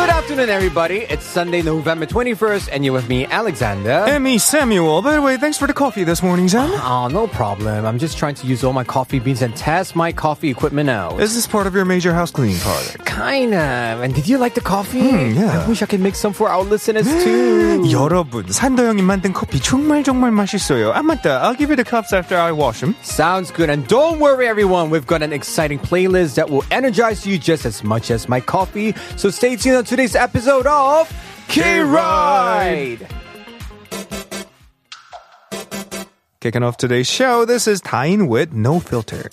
Good afternoon, everybody. It's Sunday, November 21st, and you're with me, Alexander. And me, Samuel. By the way, thanks for the coffee this morning, Sam. Oh, no problem. I'm just trying to use all my coffee beans and test my coffee equipment out. Is this part of your major house cleaning project? kind of. And did you like the coffee? Hmm, yeah. I wish I could make some for our listeners too. 여러분, 산더형이 만든 커피 정말 정말 맛있어요. 아 맞다, I'll give you the cups after I wash them. Sounds good. And don't worry, everyone. We've got an exciting playlist that will energize you just as much as my coffee. So stay tuned on today's episode of K-Ride. Kicking off today's show, this is Tying with No Filter.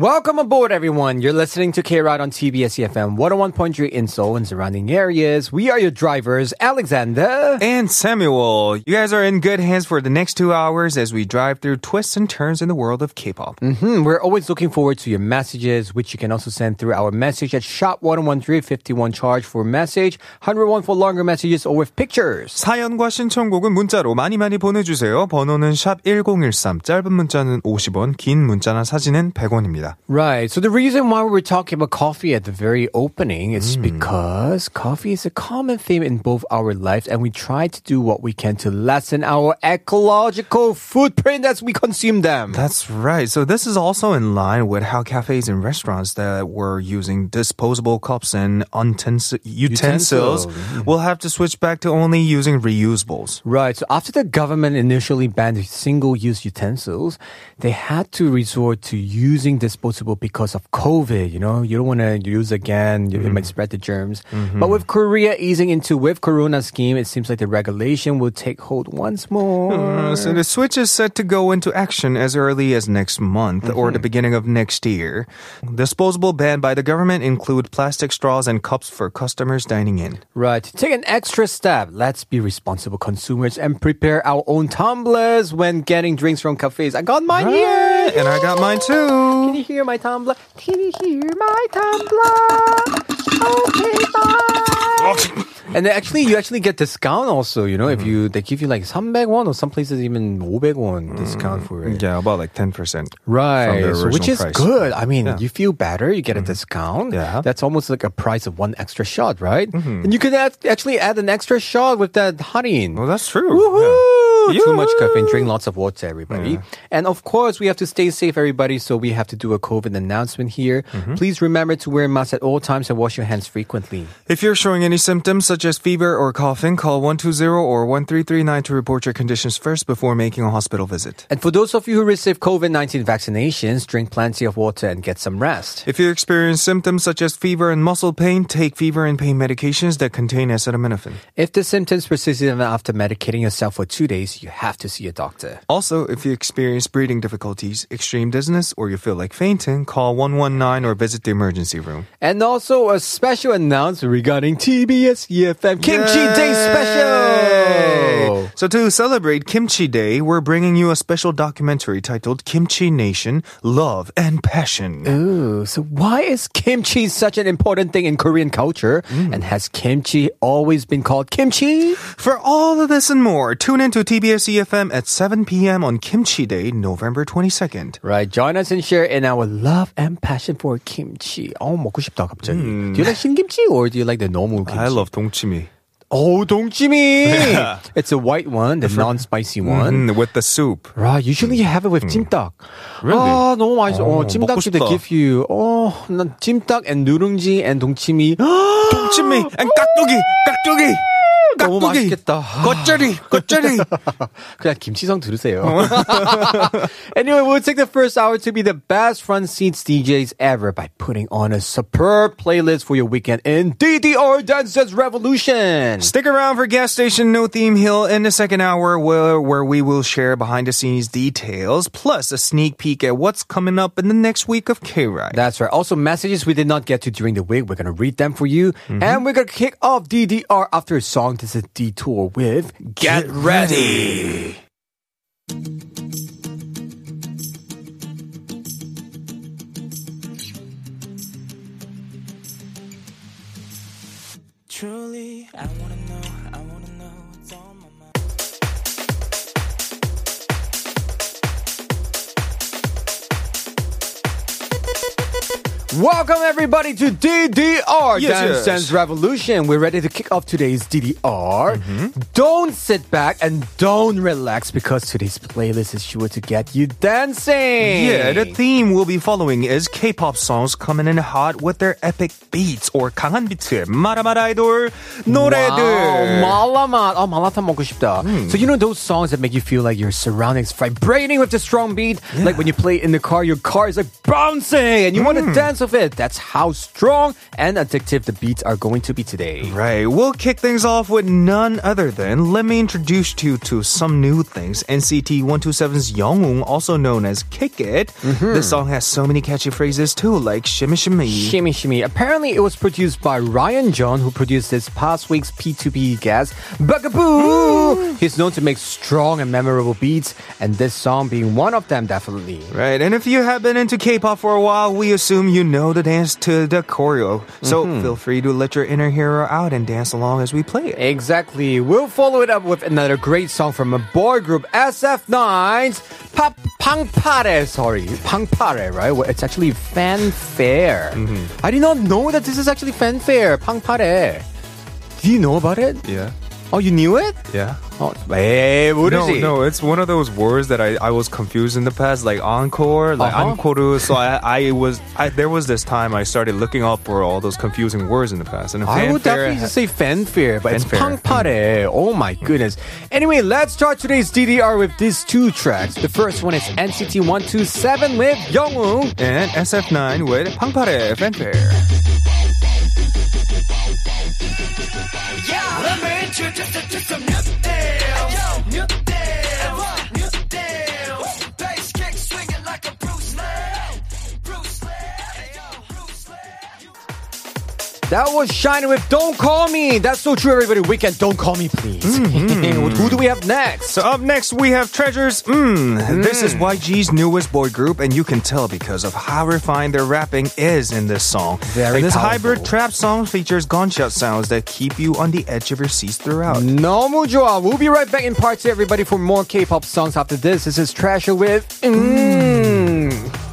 Welcome aboard, everyone. You're listening to K Ride on TBS EFM 101.3 in Seoul and surrounding areas. We are your drivers, Alexander. And Samuel, you guys are in good hands for the next two hours as we drive through twists and turns in the world of K-pop. Hmm, we're always looking forward to your messages, which you can also send through our message at shop 1013 51 charge for message, 101 for longer messages or with pictures. 사연과 신청곡은 문자로 많이 많이 보내주세요. 번호는 샵 1013, 짧은 문자는 50원, 긴 문자나 사진은 100원입니다. Right. So the reason why we were talking about coffee at the very opening is hmm. because coffee is a common theme in both our lives and we try to do what we can to lessen our ecological footprint as we consume them. That's right. So this is also in line with how cafes and restaurants that were using disposable cups and utens- utensils Utensils. will have to switch back to only using reusables. Right. So after the government initially banned single-use utensils, they had to resort to using disposable because of COVID. You know, you don't want to use again; it might spread the germs. But with Korea easing into with Corona scheme, it seems like the regulation will take hold once more. Uh, so the switch is set to go into action as early as next month or the beginning of next year. Disposable ban by the government include plastic straws and cups for customers dining in. Right. Take an extra step, let's be responsible consumers and prepare our own tumblers when getting drinks from cafes. I got mine here. And I got mine too. Can you hear my tumbler? Can you hear my tumbler? Okay, bye. And actually, you actually get discount also. You know, if you they give you like 300won or some places even 500won mm. discount for it. Yeah, about like 10%. Right, so which is price. good. I mean, Yeah. you feel better, you get a mm-hmm. discount. Yeah. That's almost like a price of one extra shot, right? Mm-hmm. And you can add, actually add an extra shot with that harine. Well, that's true. Woohoo! Yeah. Too much caffeine. Drink lots of water, everybody. And of course, we have to stay safe, everybody. So we have to do a COVID announcement here. Mm-hmm. Please remember to wear masks at all times and wash your hands frequently. If you're showing any symptoms such as fever or coughing, call 120 or 1339 to report your conditions first before making a hospital visit. And for those of you who receive COVID-19 vaccinations, drink plenty of water and get some rest. If you experience symptoms such as fever and muscle pain, take fever and pain medications that contain acetaminophen. If the symptoms persist even after medicating yourself for two days, you have to see a doctor. Also, if you experience breathing difficulties, extreme dizziness, or you feel like fainting, call 119 or visit the emergency room. And also a special announcement regarding TBS EFM Kimchi Day Special. So to celebrate Kimchi Day, we're bringing you a special documentary titled Kimchi Nation: Love and Passion. Ooh, so why is kimchi such an important thing in Korean culture? Mm. And has kimchi always been called kimchi? For all of this and more, tune in to TBS EFM at 7 p.m. on Kimchi Day, November 22nd. Right. Join us and share in our love and passion for kimchi. 어, 먹고 싶다, 갑자기. Mm. Do you like 신김치 or do you like the normal kimchi? I love 동치미. Oh, 동치미! Yeah. It's a white one, the non-spicy one. Mm, with the soup. Right, usually you mm. have it with mm. Really? Oh, 너무 맛있어. Oh, 어 찜닭 they give you. Oh, 난 찜닭 and 누룽지 and 동치미. 동치미 and 깍두기! 깍두기! 너무 깍두기, 맛있겠다. 겉절이, 겉절이. 그냥 김치성 들으세요. anyway, we'll take the first hour to be the best front seats DJs ever by putting on a superb playlist for your weekend in DDR Dance Dance Revolution. Stick around for gas station no theme hill in the second hour where, where we will share behind the scenes details plus a sneak peek at what's coming up in the next week of K-Ride. That's right. Also, messages we did not get to during the week. We're going to read them for you. And we're going to kick off DDR after a song. is Detour with Get, Ready. Truly, Welcome everybody to DDR Yes, Dance yes. Dance Revolution. We're ready to kick off today's DDR. Mm-hmm. Don't sit back and don't relax because today's playlist is sure to get you dancing. Yeah, the theme we'll be following is K-pop songs coming in hot with their epic beats or 강한 비트, 마라마라 아이돌 노래들. Wow, 말라맛. Oh, 말라탕 먹고 싶다. Hmm. So you know those songs that make you feel like your surroundings vibrating with the strong beat? Like when you play it in the car, your car is like bouncing and you want Hmm. to dance with it. That's how strong and addictive the beats are going to be today. Right, we'll kick things off with none other than let me introduce you to some new things. NCT 127's Young also known as Kick It. Mm-hmm. This song has so many catchy phrases too, like shimmy shimmy. Shimmy Shimmy. Apparently, it was produced by Ryan Jhun, who produced this past week's P2P guest, Bugaboo. He's known to make strong and memorable beats, and this song being one of them, definitely. Right, and if you have been into K-pop for a while, we assume you know the dance to the choreo. So Mm-hmm. feel free to let your inner hero out and dance along as we play it. Exactly. We'll follow it up with another great song from a boy group, SF9's Pop Pangpare. Sorry, Pangpare, right? Well, it's actually fanfare. I did not know that this is actually fanfare. Pangpare. Do you know about it? Yeah. Oh, you knew it? Yeah. Oh, 에이, No, 모르지. no, it's one of those words that I, I was confused in the past, like encore, like Uh-huh. encore. So I, I was, I, there was this time I started looking up for all those confusing words in the past. And I would fanfare definitely ha- just say fanfare, but it's Fanfare. pangpare. Oh my goodness. Anyway, let's start today's DDR with these two tracks. The first one is NCT 127 with Young and SF9 with Pangpare fanfare. That was Shiny with Don't Call Me. That's so true, everybody. Weekend, don't call me, please. Who do we have next? So up next we have Treasures. Mmm. This is YG's newest boy group, and you can tell because of how refined their rapping is in this song. Very and this powerful. hybrid trap song features gunshot sounds that keep you on the edge of your seats throughout. 너무 좋아. We'll be right back in part two, everybody, for more K-pop songs after this. This is Treasure with Mmm.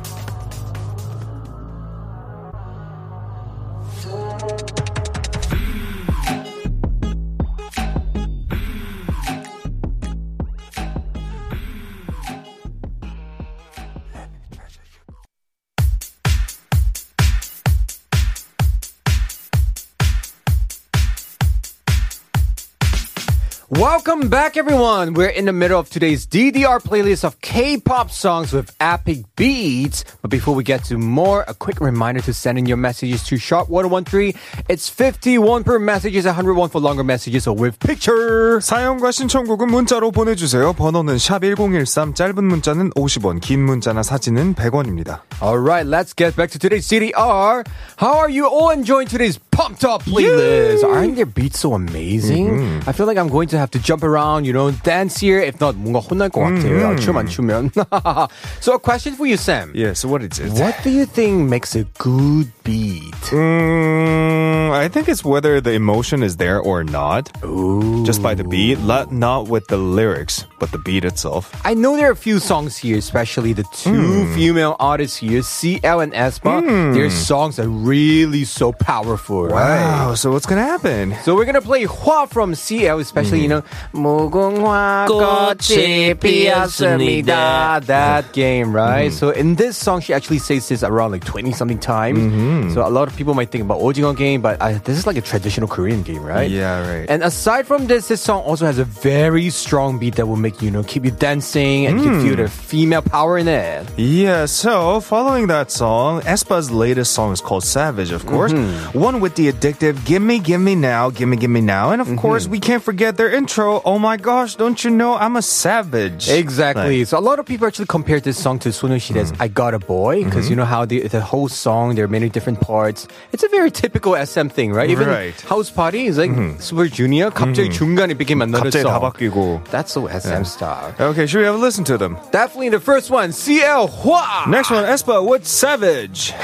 Welcome back, everyone. We're in the middle of today's DDR playlist of K-pop songs with epic beats. But before we get to more, a quick reminder to send in your messages to sharp1013. It's 51 per message, is 101 for longer messages or with picture. 사연과 신청곡은 문자로 보내주세요. 번호는 샵1013, 짧은 문자는 50원, 긴 문자나 사진은 100원입니다. All right, let's get back to today's CDR. How are you all enjoying today's pumped up playlist. Aren't their beats so amazing? Mm-hmm. I feel like I'm going to have to jump around, you know, dance here. If not, 뭔가 혼날 것 같아요. Mm-hmm. 춤안 추면. so a question for you, Sam. Yeah, so what is it? What do you think makes a good beat? Mm, I think it's whether the emotion is there or not. Ooh. Just by the beat, not, not with the lyrics, but the beat itself. I know there are a few songs here, especially the two hmm. female artists here, CL and aespa. Hmm. Their songs are really so powerful. Wow. So what's gonna happen? So we're gonna play HWA from CL, especially you know 무궁화 꽃이 피었습니다. That game, right? Mm-hmm. So in this song, she actually says this around like twenty something times. Mm-hmm. So a lot of people might think about 오징어 game, but I, this is like a traditional Korean game, right? Yeah, right. And aside from this, this song also has a very strong beat that will make you, know keep you dancing and you can feel mm. the female power in it. Yeah. So following that song, aespa's latest song is called Savage, of course, mm-hmm. one with with the addictive Gimme Gimme Now, Gimme Gimme Now. And of mm-hmm. course, we can't forget their intro. Oh my gosh, don't you know I'm a savage? Exactly. Like, so a lot of people actually compared this song to Sonyeo Sidae's mm-hmm. I Got a Boy because mm-hmm. you know how the, the whole song, there are many different parts. It's a very typical SM thing, right? Even right. House Party is like mm-hmm. Super Junior. 갑자기 mm-hmm. 중간에 became another song. That's so SM yeah. style. Okay, should we have a listen to them? Definitely the first one, CL HWA. Next one, aespa What Savage.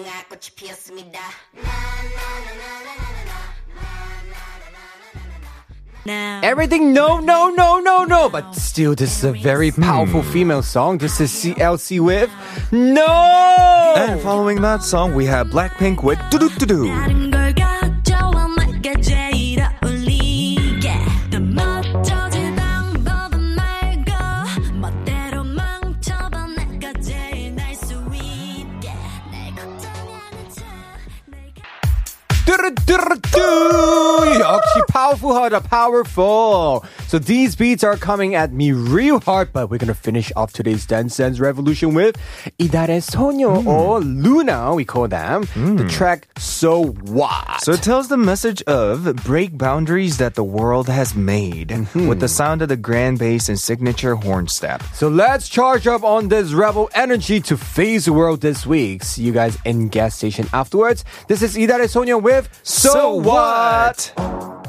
무궁화 꽃이 피었습니다. Everything, no, no, no, no, no. But still, this is a very powerful female song. This is CLC with No. And following that song, we have Blackpink with Do Do Do Do. Hard, powerful. So these beats are coming at me real hard, but we're gonna finish off today's Dance Dance Revolution with Idare Sonyo mm. or LOONA, we call them. Mm. The track So What. So it tells the message of break boundaries that the world has made mm-hmm. with the sound of the grand bass and signature horn step. So let's charge up on this rebel energy to face the world this week. See you guys in gas station afterwards. This is Idare Sonyo with So, so what? what?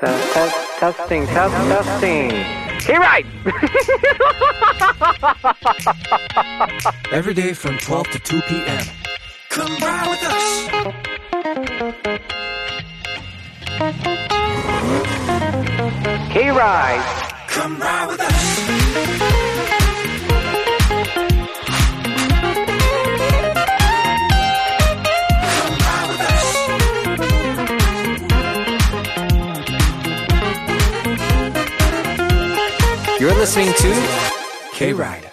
Test, test, testing, test, testing. Hey, right. Every day from 12 to 2 p.m. Come ride with us. hey ride Come ride with us. You're listening to K Ride.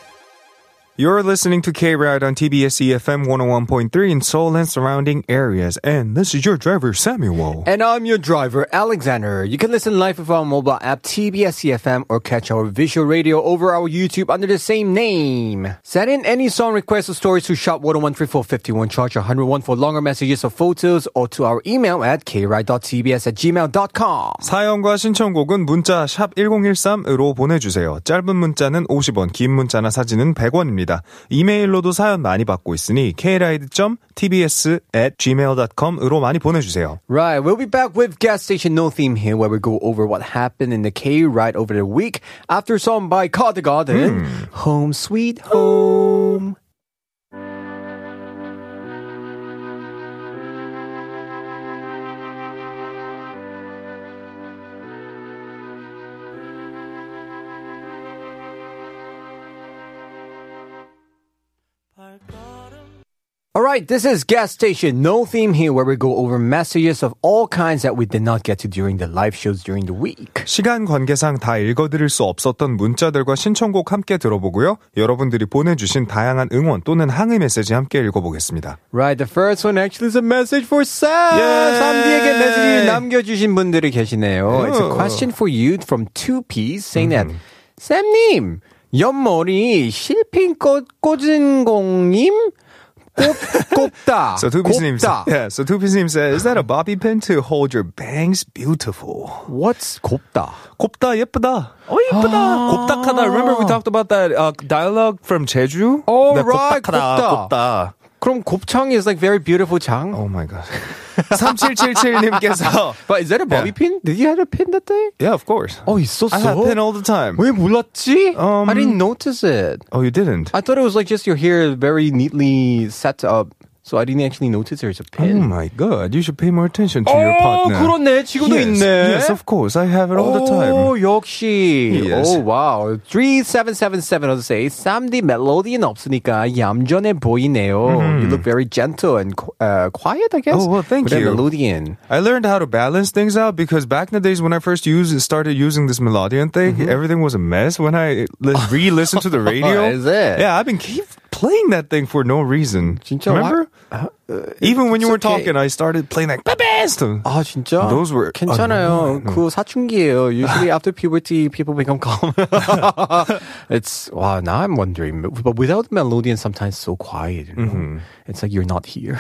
You're listening to K Ride on TBS EFM 101.3 in Seoul and surrounding areas. And this is your driver, Samuel. And I'm your driver, Alexander. You can listen live with our mobile app TBS EFM or catch our visual radio over our YouTube under the same name. Send in any song requests or stories to shop 1013451 charge 101 for longer messages or photos or to our email at kride.tbs at gmail.com. 사연과 신청곡은 문자 샵 1013으로 보내주세요. 짧은 문자는 50원, 긴 문자나 사진은 100원입니다. 이메일로도 사연 많이 받고 있으니 kride.tbs at gmail.com으로 많이 보내주세요. Right, we'll be back with gas station no theme here, where we go over what happened in the K ride over the week after song by Cardigan, Home Sweet Home. All right, this is gas station no theme here, where we go over messages of all kinds that we did not get to during the live shows during the week. 시간 관계상 다 읽어드릴 수 없었던 문자들과 신청곡 함께 들어보고요. 여러분들이 보내주신 다양한 응원 또는 항의 메시지 함께 읽어보겠습니다. Right, the first one actually is a message for Sam. Yay! 삼디에게 메시지 남겨주신 분들이 계시네요. It's a Oh. question for you from 2P saying that 쌤님 옆머리 실핀 꽂, 꽂은 공님 꼽, 꼽다. So 투피스님, 곱다. yeah, so 투피스님 says, is that a bobby pin to hold your bangs? Beautiful. What's 곱다? 곱다 예쁘다. 어 예쁘다. 곱닥하다. Remember we talked about that uh, dialogue from Jeju? Oh, 네, right, 곱닥하다. 곱다. 곱다. 그럼 곱창 is like very beautiful 장. Oh my god. 3777님께서 But is that a bobby Yeah. pin? Did you have a pin that day? Yeah, of course. 어 있었어. I have pin all the time. 왜 몰랐지? Um, I didn't notice it. Oh, you didn't? I thought it was like just your hair very neatly set up. So I didn't actually notice there's a Oh pin. my god, you should pay more attention to your 어, partner. 그렇네. 지금도 yes, 있네. Yes, of course. I have it all the 오, time. 역시. Yes. 오, 와우. 3777 say, 쌈디 멜로디는 없으니까 얌전해 보이네요. You look very gentle and uh, quiet, I guess. Oh, well, thank with that you. melodian. I learned how to balance things out because back in the days when I first used started using this melodian thing, everything was a mess. When I li- re-listened to the radio, Is it? yeah, I've been keep playing that thing for no reason. Remember? 와- Even when you were talking, I started playing like best. 아 진짜? Those were 괜찮아요. 그 사춘기예요. Usually after puberty, people become calm. it's wow. Now I'm wondering, but without melodian, sometimes it's so quiet. You know? It's like you're not here.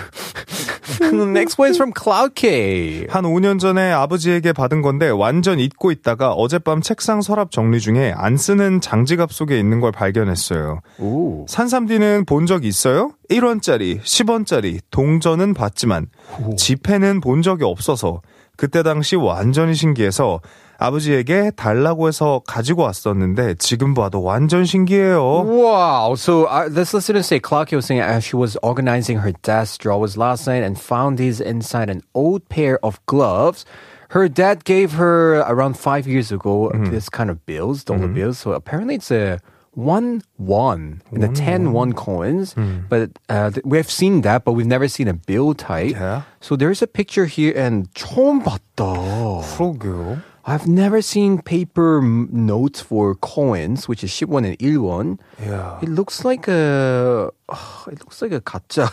next one is from Cloud K. 한 5년 전에 아버지에게 받은 건데 완전 잊고 있다가 어젯밤 책상 서랍 정리 중에 안 쓰는 장지갑 속에 있는 걸 발견했어요. 오. 산삼디는 본 적 있어요? 1원짜리, 10원짜리, 동전은 봤지만 지폐는 본 적이 없어서 그때 당시 완전히 신기해서 아버지에게 달라고 해서 가지고 왔었는데 지금 봐도 완전 신기해요. Wow. So uh, this listener say Clark was saying uh, she was organizing her desk drawers last night and found these inside an old pair of gloves. Her dad gave her around five years ago this kind of bills, dollar bills. So apparently it's a one one in the ten one coins. But uh, th- we've seen that, but we've never seen a bill type. Yeah. So there's a picture here and 처음 봤다. 그러게요. I've never seen paper m- notes for coins, which is 10won and 1won. Yeah. It looks like a it looks like a 가짜.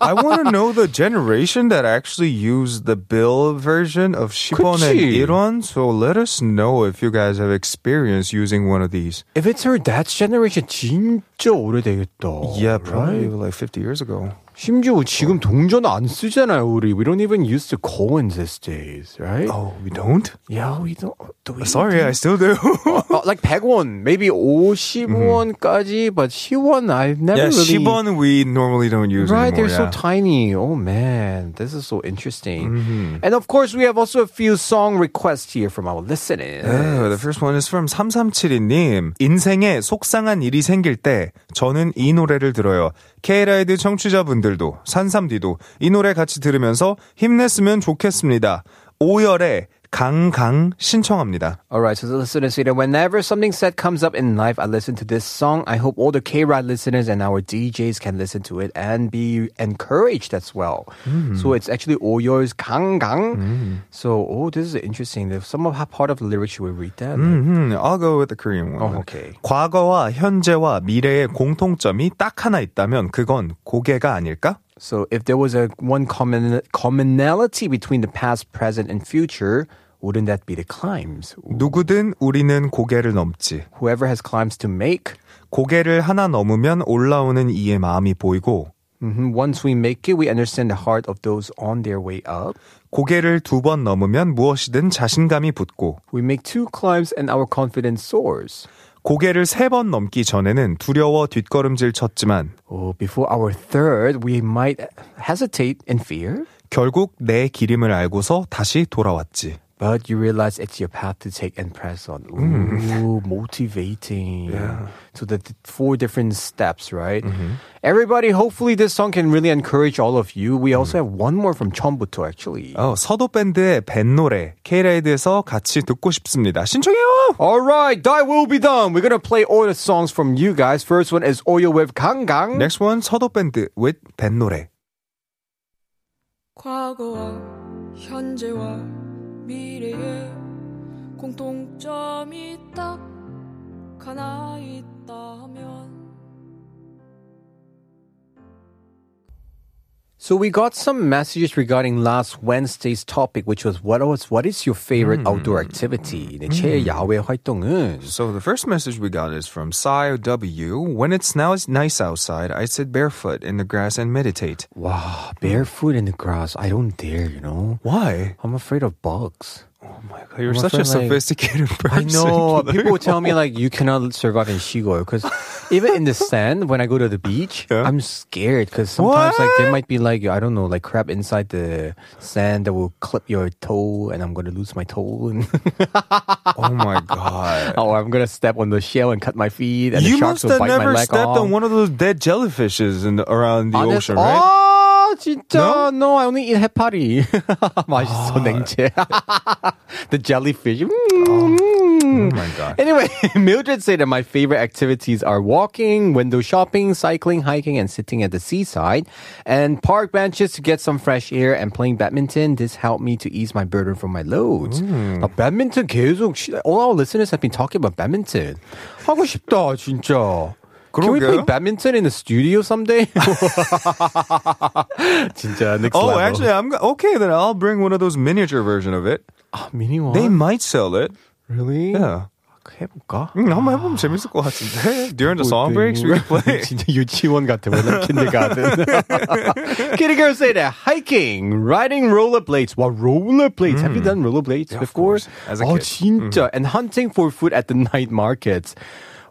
I want to know the generation that actually used the bill version of 10원 and 그치. 1원. So let us know if you guys have experience using one of these. if it's her dad's generation 진짜 오래되겠다. Yeah, probably right? like 50 years ago. 심지어 지금 동전 안 쓰잖아요, 우리. We don't even use the coins these days, right? Oh, we don't? Yeah, we don't. Do we Sorry, I still do. Uh, like 100원, maybe 50원까지, but 10원 I've never yeah, really 10원 we normally don't use Right, anymore. they're yeah. so tiny. Oh man, this is so interesting. Mm-hmm. And of course, we have also a few song requests here from our listeners. Oh, the first one is from 3372님. 인생에 속상한 일이 생길 때 저는 이 노래를 들어요. K라이드 청취자분들도 산삼디도 이 노래 같이 들으면서 힘냈으면 좋겠습니다. 5열의 강강 신청합니다. All right, so the listeners say that whenever something sad comes up in life, I listen to this song. I hope all the K Ride listeners and our DJs can listen to it and be encouraged as well. So it's actually all yours, Gang Gang. So, oh, this is interesting. There's some of part of the lyrics you will read that. 음, I'll go with the Korean one. Oh, okay. 과거와 현재와 미래의 공통점이 딱 하나 있다면 그건 고개가 아닐까? So if there was a one common commonality between the past, present, and future, wouldn't that be the climbs? 누구든 우리는 고개를 넘지. Whoever has climbs to make, 고개를 하나 넘으면 올라오는 이의 마음이 보이고 mhm, once we make it, we understand the heart of those on their way up. 고개를 두 번 넘으면 무엇이든 자신감이 붙고 We make two climbs and our confidence soars. 고개를 세 번 넘기 전에는 두려워 뒷걸음질 쳤지만 Oh, before our third, we might hesitate in fear, 결국 내 기림을 알고서 다시 돌아왔지. but you realize it's your path to take and press on. Ooh, motivating. So the th- four different steps, right? Everybody, hopefully this song can really encourage all of you. We also have one more from 처음부터 actually. 어, 서도 밴드의 밴 노래 K라이드에서 같이 듣고 싶습니다. 신청해요. All right, that will be done. We're gonna play all the songs from you guys. First one is Oyo with 강강. Next one 서도 밴드 with 밴 노래. 과거와 현재와 미래에 공통점이 딱 하나 있다 So we got some messages regarding last Wednesday's topic, which was what was what is your favorite outdoor activity? 네, 최애 야외 활동은 So the first message we got is from Sai W. When it's now nice outside, I sit barefoot in the grass and meditate. wow, barefoot in the grass. I don't dare, you know. Why? I'm afraid of bugs. Oh my god, you're I'm such a sophisticated like- sophisticated I know. People would tell me like you cannot survive in Shigoyo because even in the sand when I go to the beach, Yeah. I'm scared because sometimes like there might be like I don't know like crap inside the sand that will clip your toe and I'm gonna lose my toe and oh my god. Oh, I'm gonna step on the shell and cut my feet and you the sharks must will have bite my never leg stepped off. on one of those dead jellyfishes in the, around the ah, Honest- ocean, right? 아, 진짜. No? I only eat 해파리. 맛있어, 냉채. the jellyfish. Mm. Oh my god. Anyway, Mildred said that my favorite activities are walking, window shopping, cycling, hiking, and sitting at the seaside, and park benches to get some fresh air and playing badminton. This helped me to ease my burden from my loads. 나 badminton 계속 시- all our listeners have been talking about badminton. 하고 싶다, 진짜. Can we play 그러게요. badminton in the studio someday? 진짜 next Oh, level. actually, I'm go- okay. Then I'll bring one of those miniature version of it. 아, mini one? They might sell it. really? Yeah. 해볼까? 음, 한번 해보면 재밌을 것 같은데. During the song breaks, we can play. 진짜 유치원 같아. We're like kindergarten. Kitty girl say that hiking, riding rollerblades. Wow, rollerblades. Have you done rollerblades Yeah, of before? course. As a 어, kid. 진짜. And hunting for food at the night markets.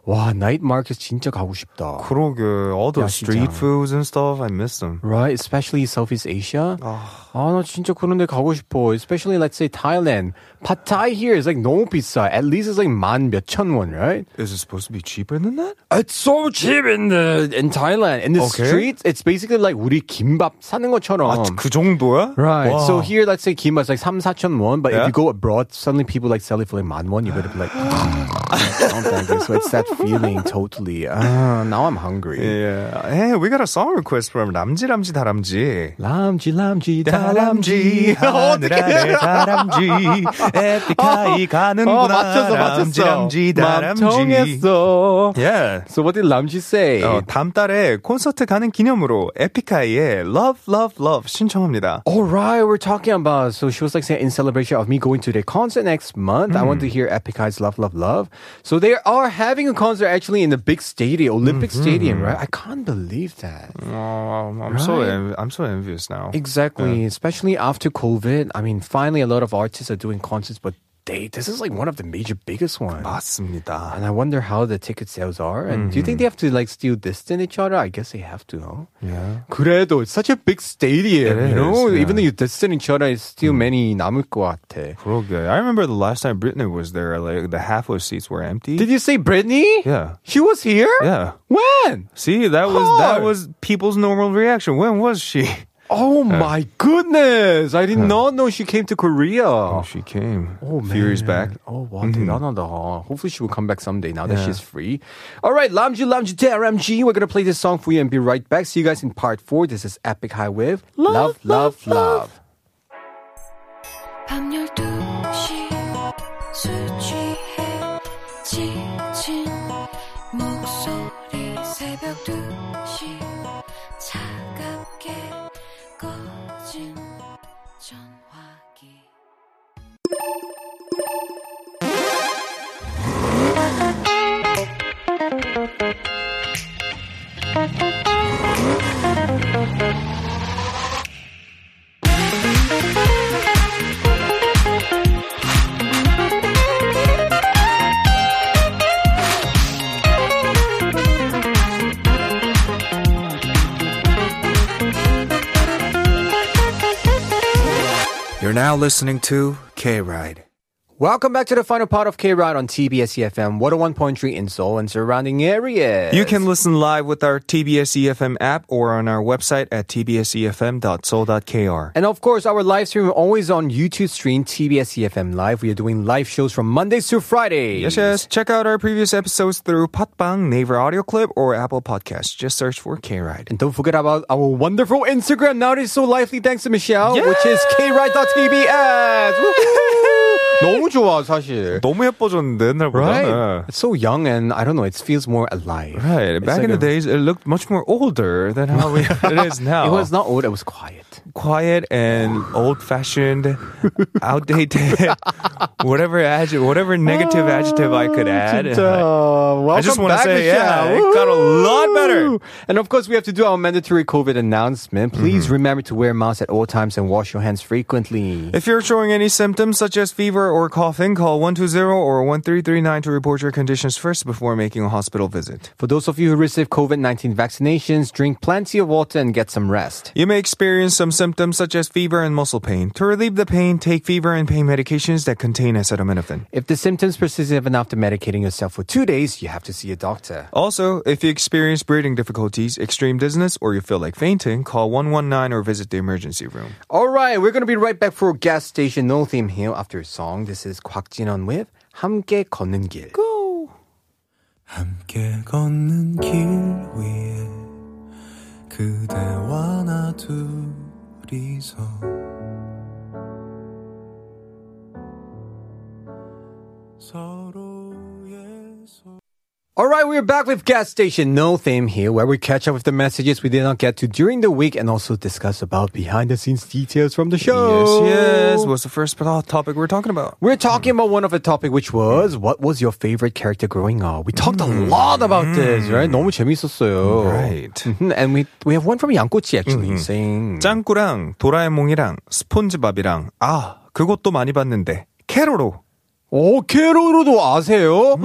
와, night markets 진짜 가고 싶다. 그러게. All those street 야시장. foods and stuff, I miss them. Right, especially Southeast Asia. 아, 나 진짜 그런 데 가고 싶어. Especially, let's say, Thailand. Pad Thai here is like 너무 비싸. At least it's like 만 몇천 won, right? Is it supposed to be cheaper than that? It's so cheap in the in Thailand. In the Okay. streets, it's basically like 우리 김밥 사는 것처럼. 아, 그 정도야? Right. 와. So here, let's say kimbap is like 3, 4천 won, but if Yeah. you go abroad, suddenly people like sell it for like 만 won, you're gonna be like, oh, thank you. So it's that feeling totally. Ah, now I'm hungry. Yeah. Hey, we got a song request from 람지 람지 다람쥐. 람쥐 람쥐 다람쥐 하늘 아래 다람쥐 에픽하이 가는구나 어, 맞췄어, 람쥐 맞췄어. 람쥐 다람쥐 맘통했어. Yeah. So what did 람쥐 say? 어, 다음 달에 콘서트 가는 기념으로 에픽하이의 Love Love Love 신청합니다. All right, we're talking about. So she was like saying in celebration of me going to their concert next month. I want to hear Epic High's Love, Love, Love. So they are having a concert actually in the big stadium, Olympic Stadium, right? I can't believe that. Oh, I'm so Right. en- I'm so envious now. Exactly, especially after COVID. I mean, finally, a lot of artists are doing concerts, but they this is like one of the major biggest ones. 맞습니다. And I wonder how the ticket sales are. And do you think they have to like still distance each other? I guess they have to, huh? Yeah. 그래도 it's such a big stadium, It you know. is, yeah. Even though you distance each other, it's still many 남을 것 같아. 그러게. I remember the last time Britney was there, like the half of seats were empty. Did you say Britney? Yeah. She was here? Yeah. When? See, that was that Hard. was people's normal reaction. When was she? Oh my goodness. I did not know she came to Korea. Oh, she came. Oh, a few years man. back. Oh, wow, 대단하다. Hopefully she will come back someday now that Yeah. she's free. All right, Lamji Lamji DRMG. We're going to play this song for you and be right back. See you guys in part four. This is Epic High with Love, Love, Love. 밤 12 전화기 listening to K Ride. Welcome back to the final part of K Ride on TBS EFM 101.3 in Seoul and surrounding areas. You can listen live with our TBS EFM app or on our website at tbsefm.seoul.kr. And of course, our live stream always on YouTube stream TBS EFM Live. We are doing live shows from Mondays to Fridays. Yes, yes. Check out our previous episodes through Patbang, Naver Audio Clip, or Apple Podcasts. Just search for K Ride. And don't forget about our wonderful Instagram. Now it is so lively thanks to Michelle, which is kride.tbs. Woohoo! 너무 좋아, 사실. 너무 예뻐졌는데 옛날보다. Right? It's so young and I don't know, it feels more alive. Right. It's Back like in the a- days, it looked much more older than how we, it is now. It was not old, it was quiet. quiet and old-fashioned, outdated, whatever adjective, whatever negative adjective I could add. 진짜. Welcome I just wanna back, say, yeah, Michelle. it got a lot better. Woo! And of course, we have to do our mandatory COVID announcement. Please Mm-hmm. remember to wear masks at all times and wash your hands frequently. If you're showing any symptoms such as fever fever or coughing, call 120 or 1339 to report your conditions first before making a hospital visit. For those of you who receive COVID-19 vaccinations, drink plenty of water and get some rest. You may experience some symptoms such as fever and muscle pain. To relieve the pain, take fever and pain medications that contain acetaminophen. If the symptoms persist even after medicating yourself for two days, you have to see a doctor. Also, if you experience breathing difficulties, extreme dizziness, or you feel like fainting, call 119 or visit the emergency room. All right, we're going to be right back for a gas station no theme here after a song. This is 곽진원 with 함께 걷는 길. 함께 걷는 길 위에 그대와 나 둘이서 서로의 손 All right, we're back with gas station no theme here, where we catch up with the messages we did not get to during the week and also discuss about behind the scenes details from the show. Yes, yes. What's the first to- topic we're talking about? We're talking about one of the topic, which was what was your favorite character growing up? We talked a lot about this, right? 너무 재밌었어요. Right. Mhm, And we we have one from 양꼬치 actually saying 짱구랑 도라에몽이랑 스폰지밥이랑 아 그것도 많이 봤는데 캐로로 오 캐로로도 아세요?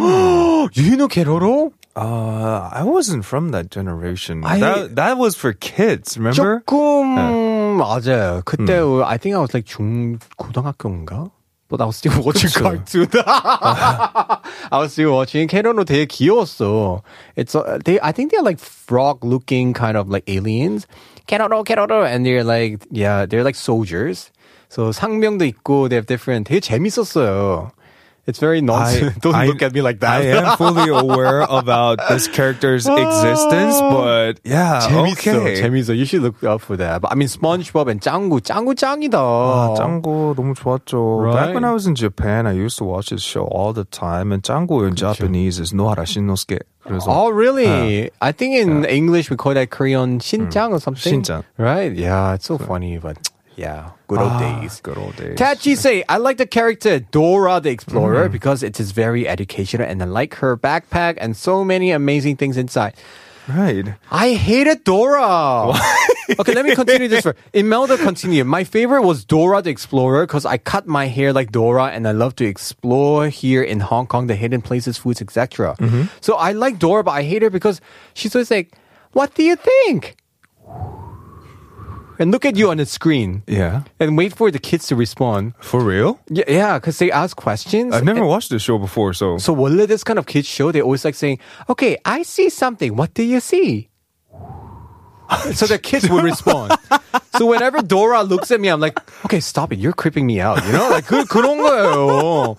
you know 캐로로? Uh, I wasn't from that generation. I- that that was for kids. Remember? 조금 맞아요. 그때 I think I was like 중 고등학교인가? But I was still watching cartoon. I was still watching. 캐로로 되게 귀여웠어. It's uh, they. I think they're like frog-looking kind of like aliens. 캐로로 캐로로, and they're like yeah, they're like soldiers. So 상명도 있고 they have different. 되게 재밌었어요. It's very nonsense. Don't I- look at me like that. I am fully aware about this character's existence, but yeah, 재밌어, okay. 재밌어. You should look out for that. But I mean, SpongeBob and 짱구, 짱구 짱이다. 아, 짱구 너무 좋았죠. Right. Back when I was in Japan, I used to watch this show all the time. And 짱구 in Japanese is Nohara Shinnosuke. 그래서 Oh, really? I think in English we call that Korean 신짱 or something. 신짱. Right? Yeah, it's so funny, but yeah, good old days. good old days. Tachi say, I like the character Dora the Explorer Mm-hmm. because it is very educational and I like her backpack and so many amazing things inside. Right. I hated Dora. okay, let me continue this. For, Imelda continue. My favorite was Dora the Explorer because I cut my hair like Dora and I love to explore here in Hong Kong, the hidden places, foods, etc. So I like Dora, but I hate her because she's always like, "What do you think?" And look at you on the screen Yeah. and wait for the kids to respond. For real? Yeah, yeah, because they ask questions. I've never And- watched this show before, so. so 원래 this kind of kids show, they always like saying, "Okay, I see something. What do you see?" so the kids would respond. so whenever Dora looks at me, I'm like, "Okay, stop it. You're creeping me out." You know, like 그 그런 거예요.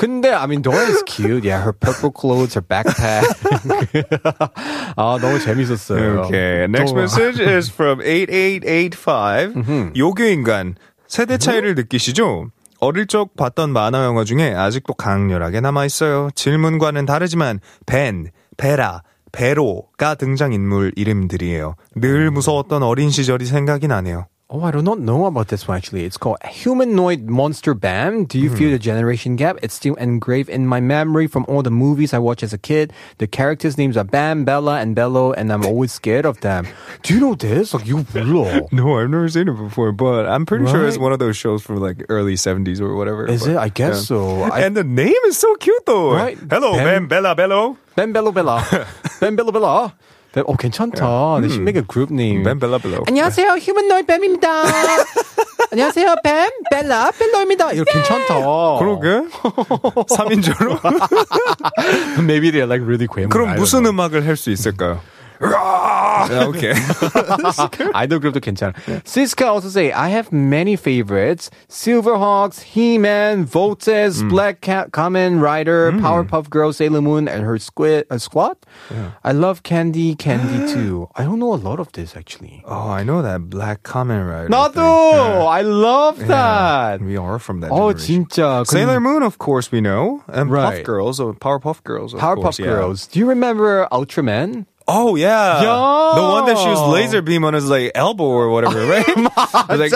근데 I mean Dora is cute. Yeah, her purple clothes, her backpack. 아 너무 재밌었어요. Okay. Next Dora. message is from 8885. 요교인간. 세대 차이를 느끼시죠? 어릴 적 봤던 만화 영화 중에 아직도 강렬하게 남아 있어요. 질문과는 다르지만 벤, 베라, 베로가 등장 인물 이름들이에요. 늘 무서웠던 어린 시절이 생각이 나네요. Oh, I do not know about this one actually. It's called Humanoid Monster Bam. Do you feel hmm. the generation gap? It's still engraved in my memory from all the movies I watched as a kid. The characters' names are Bam, Bella, and Bello, and I'm always scared of them. Do you know this? Like, you 몰라. No, I've never seen it before, but I'm pretty sure it's one of those shows from like early 70s or whatever. Is but, it? I guess so. I- and the name is so cute though. Right. Hello, Bam, Ben, Bella, Bello. Ben, Bello, Bella. Ben, Bello, Bella. Oh, 괜찮다. They should make a group name. Ben, Bella, Bello. 안녕하세요, 휴먼노id 뱀입니다. 안녕하세요, 뱀, 벨라, 벨로입니다. 이거 괜찮다. 그러게. 3인조로? Maybe they're like really 괴물. 그럼 무슨. 음악을 할 수 있을까요? 아, 오케이. 아이돌 그룹도 괜찮아. Siska also say, I have many favorites. Silverhawks, He-Man, Voltes, Black Cat, Kamen Rider, Powerpuff Girls, Sailor Moon, and her squid, uh, squad. I love Candy, Candy too. I don't know a lot of this actually. Oh, I know that Black Kamen Rider. 나도! thing. I love that! Yeah. We are from that 어, generation. 진짜. Sailor Moon, of course, we know. And Right. Puff Girls, or Powerpuff Girls, of Powerpuff course, yeah. Girls. Do you remember Ultraman? Oh yeah. Yo. The one that shoots laser beam on his like elbow or whatever, right? like,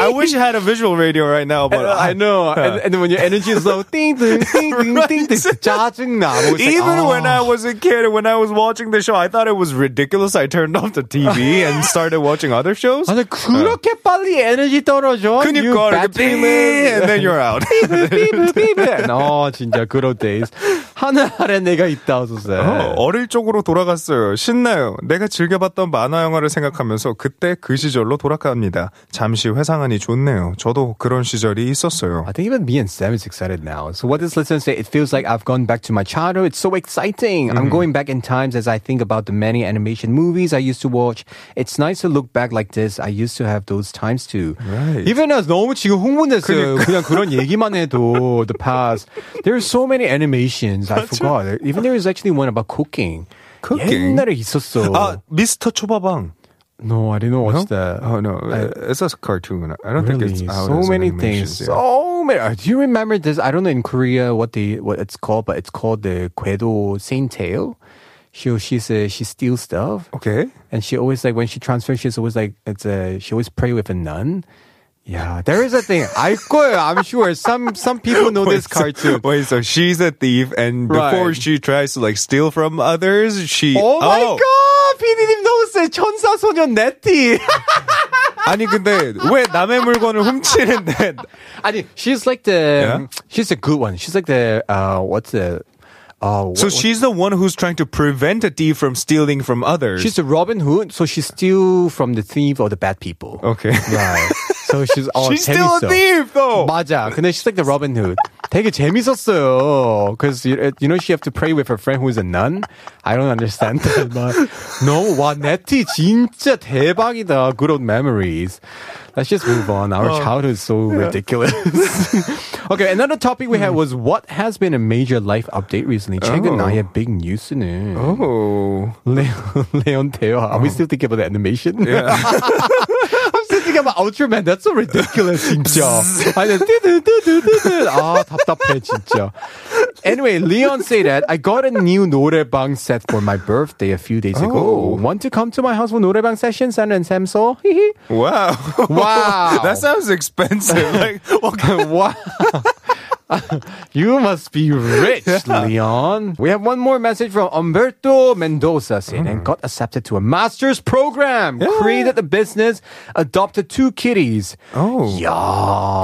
I wish I had a visual radio right now, but I know. And, and then when your energy is low, ding, ding, ding, ding, ding, ding, 짜증나. But it's like, Even oh. when I was a kid and when I was watching the show, I thought it was ridiculous. I turned off the TV and started watching other shows. 아니 그렇게 빨리 에너지 떨어져? You 그니까 이렇게 battery 삐 live. and then you're out. 비브 비브. 어 진짜 good old days. 하늘 아래 내가 있다 어서세. 어, 어릴 적으로 돌아갔어요. 신나요. 내가 즐겨봤던 만화 영화를 생각하면서 그때 그 시절로 돌아갑니다. 잠시 회상하니 좋네요. 저도 그런 시절이 있었어요. I think even me and Sam is excited now. So what this listener say? It feels like I've gone back to my childhood. It's so exciting. I'm going back in times as I think about the many animation movies I used to watch. It's nice to look back like this. I used to have those times too. Right. Even as 너무 지금 흥분됐어요. 그냥 그런 얘기만 해도 the past. There's so many animations. I forgot. Even there is actually one about cooking. Cooking? 옛날에 있었어. 아, 미스터 초밥왕. no, I didn't know what's that. Oh no, I- it's a cartoon. I don't think it's Really, out so as many animation, things. yeah. So many. uh, Do you remember this? I don't know in Korea what the what it's called, but it's called the Guedo Saint Tail. She she's uh, she steals stuff, Okay. and she always like when she transfers, she's always like it's a she always pray with a nun. Yeah, there is a thing. 알 거예요. I'm sure some some people know this cartoon. Wait, so she's a thief, and before Right. she tries to like steal from others, she. Oh my god, 피디님 knows 천사 소년 네티. 아니 근데 왜 남의 물건을 훔치는데? 아니, she's like the Yeah? she's a good one. She's like the uh what's the uh So what- she's the one who's trying to prevent a thief from stealing from others. She's the Robin Hood, so she steal from the thief or the bad people. okay. Right. So she's oh, she's still a 재밌어. thief though. 맞아. 근데 she's like the Robin Hood. 되게 재밌었어요. Because you, you know she have to pray with her friend who is a nun. I don't understand that. But no, 와 네티 진짜 대박이다. Good old memories. Let's just move on. Our childhood is so ridiculous. okay, another topic we had was what has been a major life update recently. 최근 나의 big news는 Oh. 레온, 레온 대화. Are we still thinking about the animation? I'm still thinking about Ultraman. That's so ridiculous, 진짜. 아니, 뚜두두두두두. 아, 답답해, 진짜. Anyway, Leon said that I got a new 노래방 set for my birthday a few days ago. Oh. Want to come to my house for 노래방 session? San and Samso? Hihi. Wow. Wow. that sounds expensive. like, okay. wow. you must be rich, Leon. We have one more message from Umberto Mendoza saying, mm. and got accepted to a master's program, created the business, adopted two kitties. Oh. Yeah.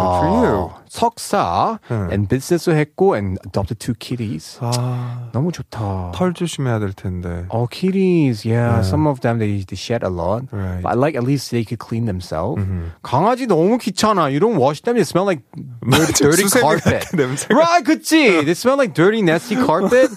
Good for you. 석사 and business도 했고 and adopted two kitties. 아, 너무 좋다. 털 조심해야 될 텐데. Oh, kitties. Yeah, some of them they, they shed a lot. Right. But I like at least they could clean themselves. 강아지 너무 귀찮아. You don't wash them, they smell like dirty, dirty 수세미 carpet. 같은 냄새가. Right, 그치? They smell like dirty, nasty carpet.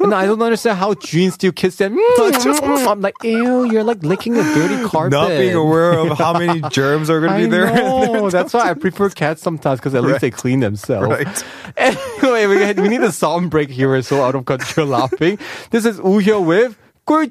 and I don't understand how Jean still kiss them. Mm, I'm like, ew, you're like licking a dirty carpet. Not being aware of how many germs are going to I be there. know. That's why I prefer cats sometimes because at least they clean themselves. Right. Anyway, we, we need a song break here. We're so out of control laughing. This is Uhyo with 꿀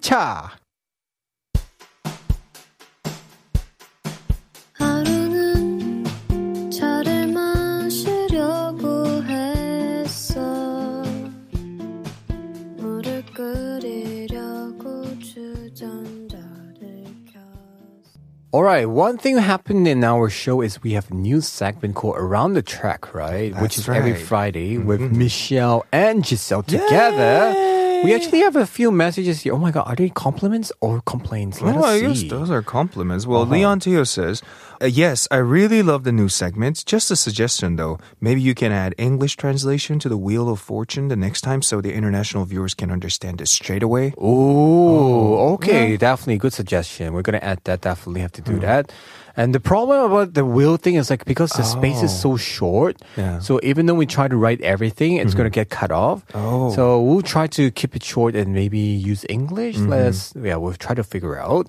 All right, one thing happened in our show is we have a new segment called Around the Track, right? Which is That's every right. Mm-hmm. Friday with Michelle and Giselle together. We actually have a few messages here. Oh my god, are they compliments or complaints? Let oh, us I see. guess those are compliments. Well, Leon Teo says, uh, yes, I really love the new segment. Just a suggestion, though. Maybe you can add English translation to the Wheel of Fortune the next time so the international viewers can understand it straight away. Oh, okay, definitely good suggestion. We're gonna add that. Definitely have to Hmm. do that. And the problem about the wheel thing is like because the space is so short. Oh. Yeah. Mm-hmm. So even though we try to write everything, it's gonna get cut off. Oh. So we'll try to keep it short and maybe use English. Mm-hmm. Let's yeah, we'll try to figure out.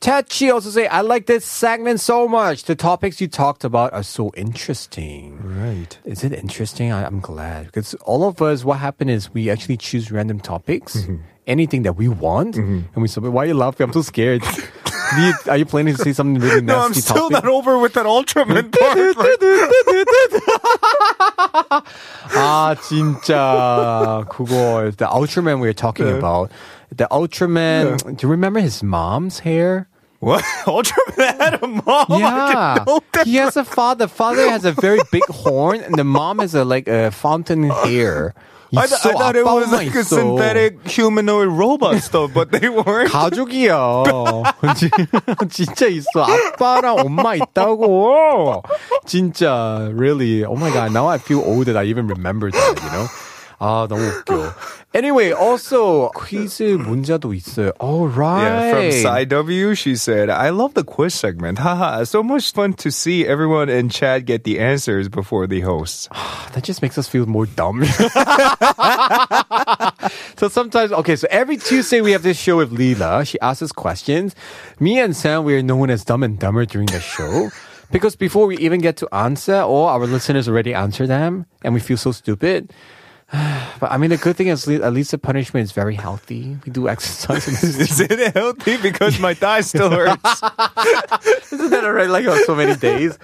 Tachi also say, I like this segment so much. The topics you talked about are so interesting. Right. Is it interesting? I, I'm glad because all of us, what happened is we actually choose random topics, Mm-hmm. anything that we want, and we submit. Why are you laughing? I'm so scared. Do you, are you planning to say something really nasty No, I'm still topic? not over with that Ultraman part. Like, 아 진짜 그거 the Ultraman we were talking about. The Ultraman. Do you remember his mom's hair? What? Ultraman had a mom. I yeah, didn't know that. he has a father. The father has a very big horn, and the mom has a like a fountain hair. I, th- I 있어, thought it 아빠만 was like a 있어. synthetic humanoid robot stuff, but they weren't. 가족이야. 지- 진짜 있어. 아빠랑 엄마 있다고. 진짜, really. Oh my god, now I feel old that I even remember that, you know? 아, 너무 웃겨. Anyway, also, 퀴즈 문제도 있어요. All right. Yeah, from Side W, she said, I love the quiz segment. Haha, so much fun to see everyone in chat get the answers before the hosts. That just makes us feel more dumb. so sometimes, okay, so every Tuesday we have this show with Leela. She asks us questions. Me and Sam, we are known as dumb and dumber during the show. Because before we even get to answer, or our listeners already answer them, and we feel so stupid. But I mean, the good thing is at least the punishment is very healthy. We do exercise. Is it healthy? Because my thigh still hurts. Isn't that already like oh, so many days?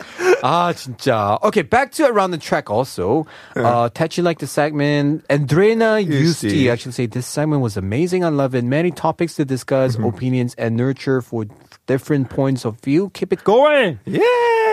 Ah, 진짜. Okay, back to around the track also. Uh, Tachi liked the segment. Andrena used to actually say this segment was amazing. I love it. Many topics to discuss, opinions and nurture for different points of view. Keep it going. yeah.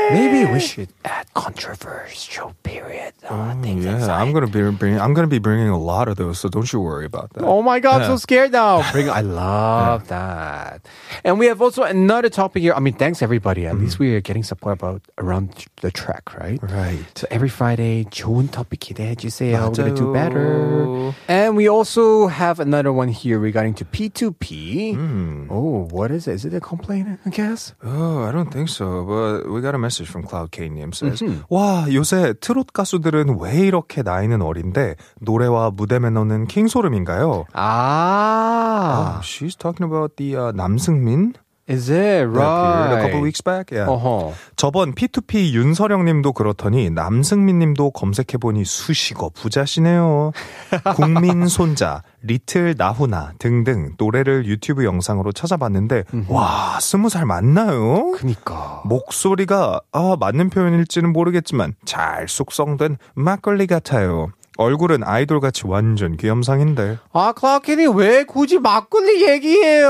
Maybe we should add controversial period. Uh, things Yeah, inside. I'm gonna be bringing. I'm gonna be bringing a lot of those, so don't you worry about that. Oh my god, I'm so scared now. Bring, I love that. And we have also another topic here. I mean, thanks everybody. At least we are getting support about around the track, right? Right. So every Friday, 좋은 topic 기대해 주세요. We're gonna do 맞아요. better. And we also have another one here regarding to P2P. Oh, what is it? Is it a complaint? I guess. Oh, I don't think so. But we got a message from Cloud K님 says, 와 요새 트롯 가수들은 왜 이렇게 나이는 어린데 노래와 무대 매너는 킹 소름인가요? Ah, Oh, she's talking about the uh, 남승민 is it right? a couple weeks back. Yeah. Uh-huh. 저번 P2P 윤서령님도 그렇더니 남승민님도 검색해보니 수식어 부자시네요. 국민 손자, 리틀 나훈아 등등 노래를 유튜브 영상으로 찾아봤는데 와 스무 살 맞나요? 그니까. 목소리가 아 맞는 표현일지는 모르겠지만 잘 숙성된 막걸리 같아요. 얼굴은 아이돌 같이 완전 귀염상인데. 아, 클라키니 왜 굳이 막걸리 얘기해요?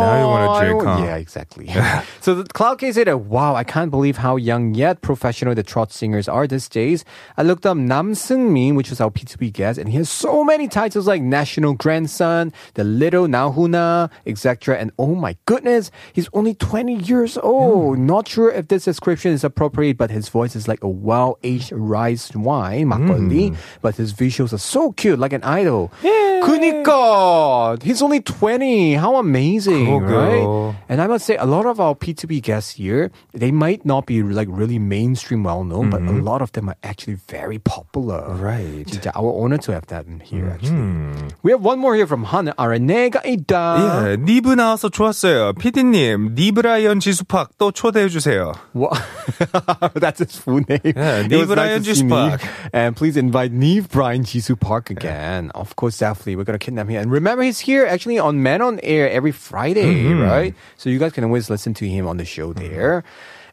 Now you wanna drink, 아이고, huh? Yeah, exactly. so Cloud K said, wow, I can't believe how young yet professional the trot singers are these days. I looked up Nam Seung-min, which was our P2P guest, and he has so many titles like National Grandson, The Little Nahuna, etc. And oh my goodness, he's only 20 years old. Not sure if this description is appropriate, but his voice is like a well-aged rice wine, 막걸리. but his visuals are so cute, like an idol. Yeah. he's only 20. How amazing, 그러게요. right? And I must say, a lot of our P2P guests here, they might not be like really mainstream well known, mm-hmm. but a mm-hmm. lot of them are actually very popular. Right. 진짜 our honor to have them here. Mm-hmm. Actually, we have one more here from Han Yeah, 니브 나와서 좋았어요. 피디님, 니브라이언 지수팍 또 초대해 주세요. What? That's his full name. Yeah, 니브라이언 nice 지수팍. And please invite. NIve Brian Jisoo Park again. Of course, definitely. We're going to kidnap him. And remember, he's here actually on Man on Air every Friday, Mm-hmm. right? So you guys can always listen to him on the show there.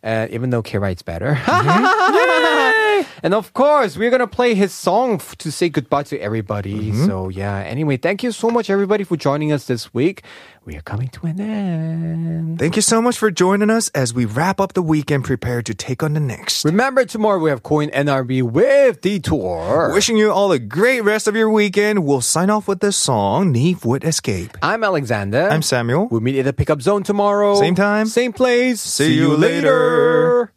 Uh, even though K-Ride's better. Mm-hmm. and of course, we're going to play his song f- to say goodbye to everybody. Mm-hmm. So, yeah. Anyway, thank you so much, everybody, for joining us this week. We are coming to an end. Thank you so much for joining us as we wrap up the week and prepare to take on the next. Remember, tomorrow we have Coin NRB with Detour. Wishing you all a great rest of your weekend. We'll sign off with this song, NIve Would Escape. I'm Alexander. I'm Samuel. We'll meet at the pickup zone tomorrow. Same time. Same place. See you later.